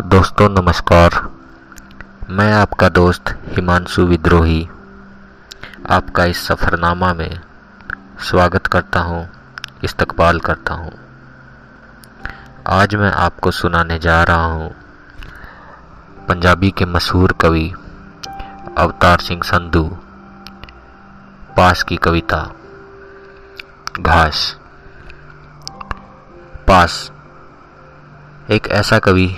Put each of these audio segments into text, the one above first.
दोस्तों, नमस्कार। मैं आपका दोस्त हिमांशु विद्रोही आपका इस सफ़रनामा में स्वागत करता हूँ, इस्तकबाल करता हूँ। आज मैं आपको सुनाने जा रहा हूँ पंजाबी के मशहूर कवि अवतार सिंह संधू, पास की कविता, घास। पास, एक ऐसा कवि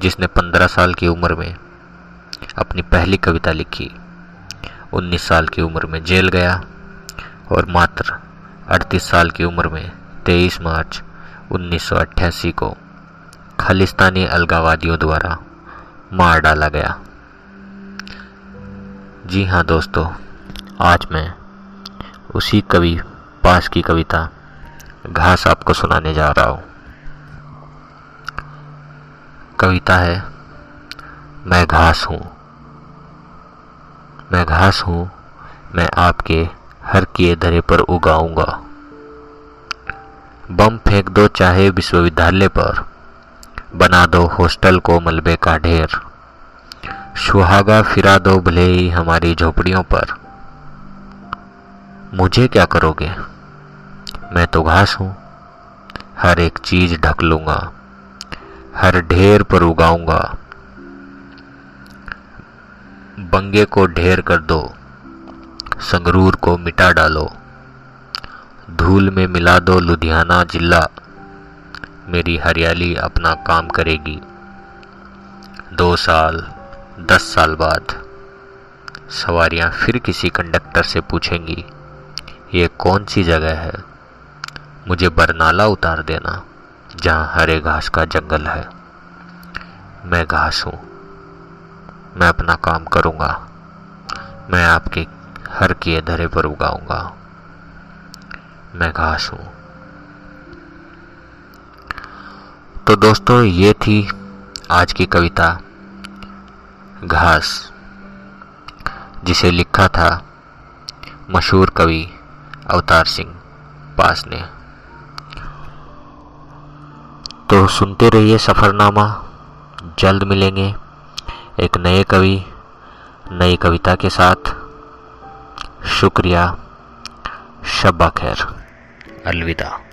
जिसने पंद्रह साल की उम्र में अपनी पहली कविता लिखी, उन्नीस साल की उम्र में जेल गया और मात्र अड़तीस साल की उम्र में तेईस मार्च उन्नीस सौ अट्ठासी को खालिस्तानी अलगावादियों द्वारा मार डाला गया। जी हाँ दोस्तों, आज मैं उसी कवि, पास की कविता घास आपको सुनाने जा रहा हूँ। कविता है, मैं घास हूँ। मैं घास हूँ, मैं आपके हर किए धरे पर उगाऊँगा। बम फेंक दो चाहे विश्वविद्यालय पर, बना दो हॉस्टल को मलबे का ढेर। सुहागा फिरा दो भले ही हमारी झोपड़ियों पर। मुझे क्या करोगे? मैं तो घास हूँ, हर एक चीज़ ढक लूँगा। हर ढेर पर उगाऊँगा। बंगे को ढेर कर दो, संगरूर को मिटा डालो, धूल में मिला दो लुधियाना जिला, मेरी हरियाली अपना काम करेगी। दो साल, दस साल बाद, सवारियाँ फिर किसी कंडक्टर से पूछेंगी, ये कौन सी जगह है? मुझे बरनाला उतार देना। जहाँ हरे घास का जंगल है। मैं घास हूँ। मैं अपना काम करूँगा। मैं आपके हर किए धरे पर उगाऊँगा। मैं घास हूँ। तो दोस्तों, ये थी आज की कविता, घास, जिसे लिखा था मशहूर कवि अवतार सिंह पास ने। तो सुनते रहिए सफ़रनामा। जल्द मिलेंगे एक नए कवि, नई कविता के साथ। शुक्रिया, शब्बा खैर। अलविदा।